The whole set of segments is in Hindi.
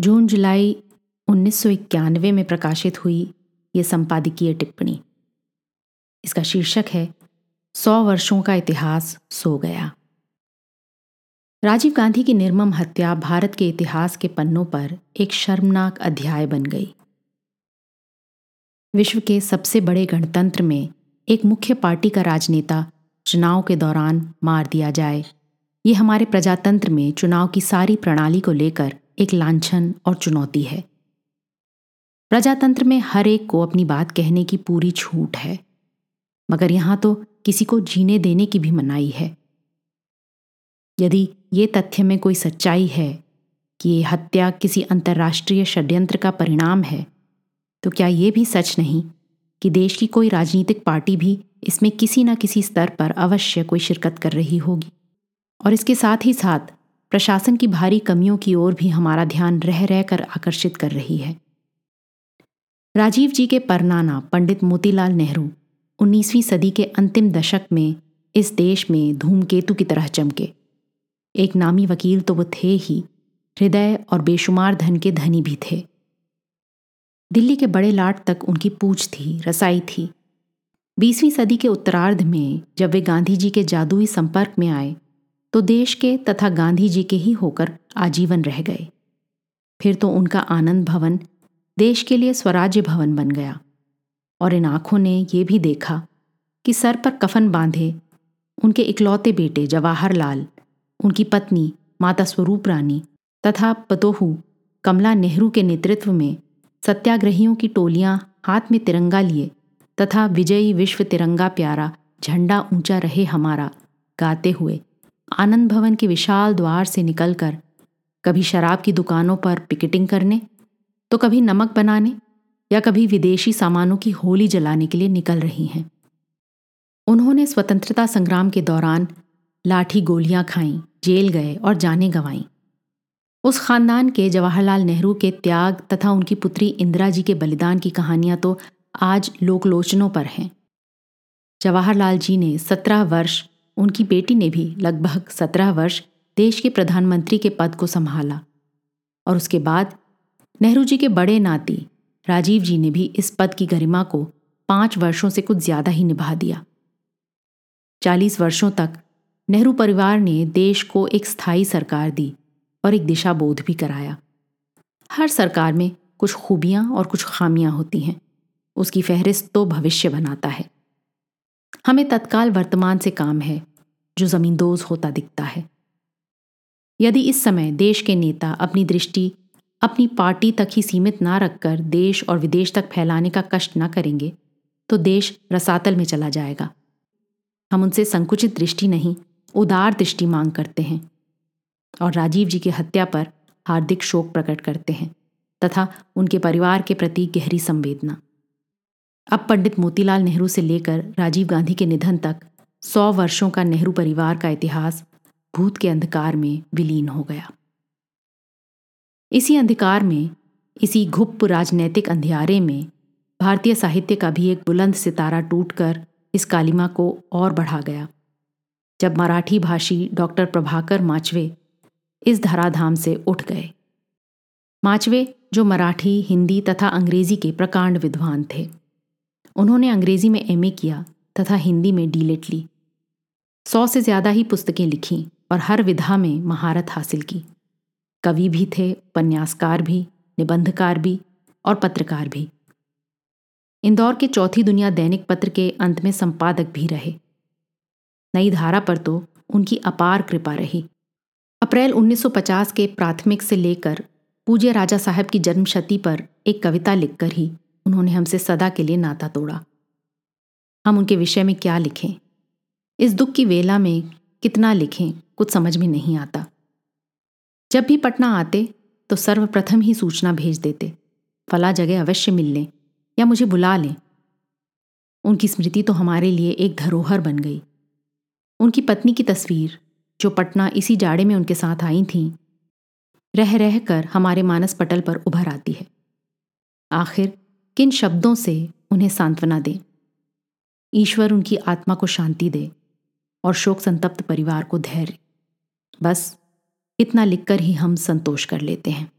जून, जुलाई उन्नीस सौ इक्यानवे में प्रकाशित हुई ये संपादकीय टिप्पणी। इसका शीर्षक है, सौ वर्षों का इतिहास सो गया। राजीव गांधी की निर्मम हत्या भारत के इतिहास के पन्नों पर एक शर्मनाक अध्याय बन गई। विश्व के सबसे बड़े गणतंत्र में एक मुख्य पार्टी का राजनेता चुनाव के दौरान मार दिया जाए, ये हमारे प्रजातंत्र में चुनाव की सारी प्रणाली को लेकर एक लांछन और चुनौती है। प्रजातंत्र में हर एक को अपनी बात कहने की पूरी छूट है, मगर यहाँ तो किसी को जीने देने की भी मनाही है। यदि ये तथ्य में कोई सच्चाई है कि ये हत्या किसी अंतर्राष्ट्रीय षड्यंत्र का परिणाम है तो क्या ये भी सच नहीं कि देश की कोई राजनीतिक पार्टी भी इसमें किसी न किसी स्तर पर अवश्य कोई शिरकत कर रही होगी? और इसके साथ ही साथ प्रशासन की भारी कमियों की ओर भी हमारा ध्यान रह रह कर आकर्षित कर रही है। राजीव जी के परनाना पंडित मोतीलाल नेहरू 19वीं सदी के अंतिम दशक में इस देश में धूमकेतु की तरह चमके। एक नामी वकील तो वो थे ही, हृदय और बेशुमार धन के धनी भी थे। दिल्ली के बड़े लाट तक उनकी पूछ थी, रसाई थी। बीसवीं सदी के उत्तरार्ध में जब वे गांधी जी के जादुई संपर्क में आए तो देश के तथा गांधी जी के ही होकर आजीवन रह गए। फिर तो उनका आनंद भवन देश के लिए स्वराज्य भवन बन गया और इन आँखों ने यह भी देखा कि सर पर कफन बांधे उनके इकलौते बेटे जवाहरलाल, उनकी पत्नी माता स्वरूप रानी तथा पतोहू कमला नेहरू के नेतृत्व में सत्याग्रहियों की टोलियाँ हाथ में तिरंगा लिए तथा विजयी विश्व तिरंगा प्यारा झंडा ऊँचा रहे हमारा गाते हुए आनंद भवन के विशाल द्वार से निकलकर कभी शराब की दुकानों पर पिकेटिंग करने तो कभी नमक बनाने या कभी विदेशी सामानों की होली जलाने के लिए निकल रही हैं। उन्होंने स्वतंत्रता संग्राम के दौरान लाठी गोलियाँ खाईं, जेल गए और जाने गंवाई। उस खानदान के जवाहरलाल नेहरू के त्याग तथा उनकी पुत्री इंदिरा जी के बलिदान की कहानियाँ तो आज लोकलोचनों पर हैं। जवाहरलाल जी ने सत्रह वर्ष उनकी बेटी ने भी लगभग सत्रह वर्ष देश के प्रधानमंत्री के पद को संभाला। और उसके बाद नेहरू जी के बड़े नाती राजीव जी ने भी इस पद की गरिमा को पाँच वर्षों से कुछ ज़्यादा ही निभा दिया। चालीस वर्षों तक नेहरू परिवार ने देश को एक स्थायी सरकार दी और एक दिशा बोध भी कराया। हर सरकार में कुछ खूबियाँ और कुछ खामियाँ होती हैं। उसकी फहरिस्त तो भविष्य बनाता है। हमें तत्काल वर्तमान से काम है। जो जमींदोज होता दिखता है। यदि इस समय देश के नेता अपनी दृष्टि अपनी पार्टी तक ही सीमित ना रखकर देश और विदेश तक फैलाने का कष्ट ना करेंगे तो देश रसातल में चला जाएगा। हम उनसे संकुचित दृष्टि नहीं, उदार दृष्टि मांग करते हैं और राजीव जी की हत्या पर हार्दिक शोक प्रकट करते हैं तथा उनके परिवार के प्रति गहरी संवेदना। अब पंडित मोतीलाल नेहरू से लेकर राजीव गांधी के निधन तक सौ वर्षों का नेहरू परिवार का इतिहास भूत के अंधकार में विलीन हो गया। इसी अंधकार में, इसी घुप्प राजनैतिक अंधियारे में, भारतीय साहित्य का भी एक बुलंद सितारा टूटकर इस कालिमा को और बढ़ा गया। जब मराठी भाषी डॉक्टर प्रभाकर माचवे इस धराधाम से उठ गए। माचवे जो मराठी, हिंदी तथा अंग्रेज़ी के प्रकांड विद्वान थे। उन्होंने अंग्रेज़ी में एमए किया तथा हिंदी में डीलेट ली। सौ से ज़्यादा ही पुस्तकें लिखीं और हर विधा में महारत हासिल की। कवि भी थे, उपन्यासकार भी, निबंधकार भी और पत्रकार भी। इंदौर के चौथी दुनिया दैनिक पत्र के अंत में संपादक भी रहे। नई धारा पर तो उनकी अपार कृपा रही। अप्रैल 1950 के प्राथमिक से लेकर पूज्य राजा साहब की जन्मशती पर एक कविता लिखकर ही उन्होंने हमसे सदा के लिए नाता तोड़ा। हम उनके विषय में क्या लिखें? इस दुख की वेला में कितना लिखें, कुछ समझ में नहीं आता। जब भी पटना आते तो सर्वप्रथम ही सूचना भेज देते, फला जगह अवश्य मिल लें, या मुझे बुला लें। उनकी स्मृति तो हमारे लिए एक धरोहर बन गई। उनकी पत्नी की तस्वीर, जो पटना इसी जाड़े में उनके साथ आई थी, रह रह कर हमारे मानस पटल पर उभर आती है। आखिर किन शब्दों से उन्हें सांत्वना दें? ईश्वर उनकी आत्मा को शांति दे और शोक संतप्त परिवार को धैर्य। बस इतना लिखकर ही हम संतोष कर लेते हैं।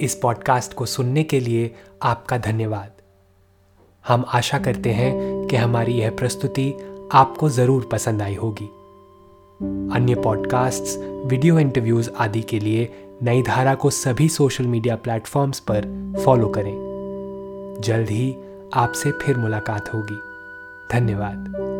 इस पॉडकास्ट को सुनने के लिए आपका धन्यवाद। हम आशा करते हैं कि हमारी यह प्रस्तुति आपको ज़रूर पसंद आई होगी। अन्य पॉडकास्ट्स, वीडियो इंटरव्यूज़ आदि के लिए नई धारा को सभी सोशल मीडिया प्लेटफॉर्म्स पर फॉलो करें। जल्द ही आपसे फिर मुलाकात होगी। धन्यवाद।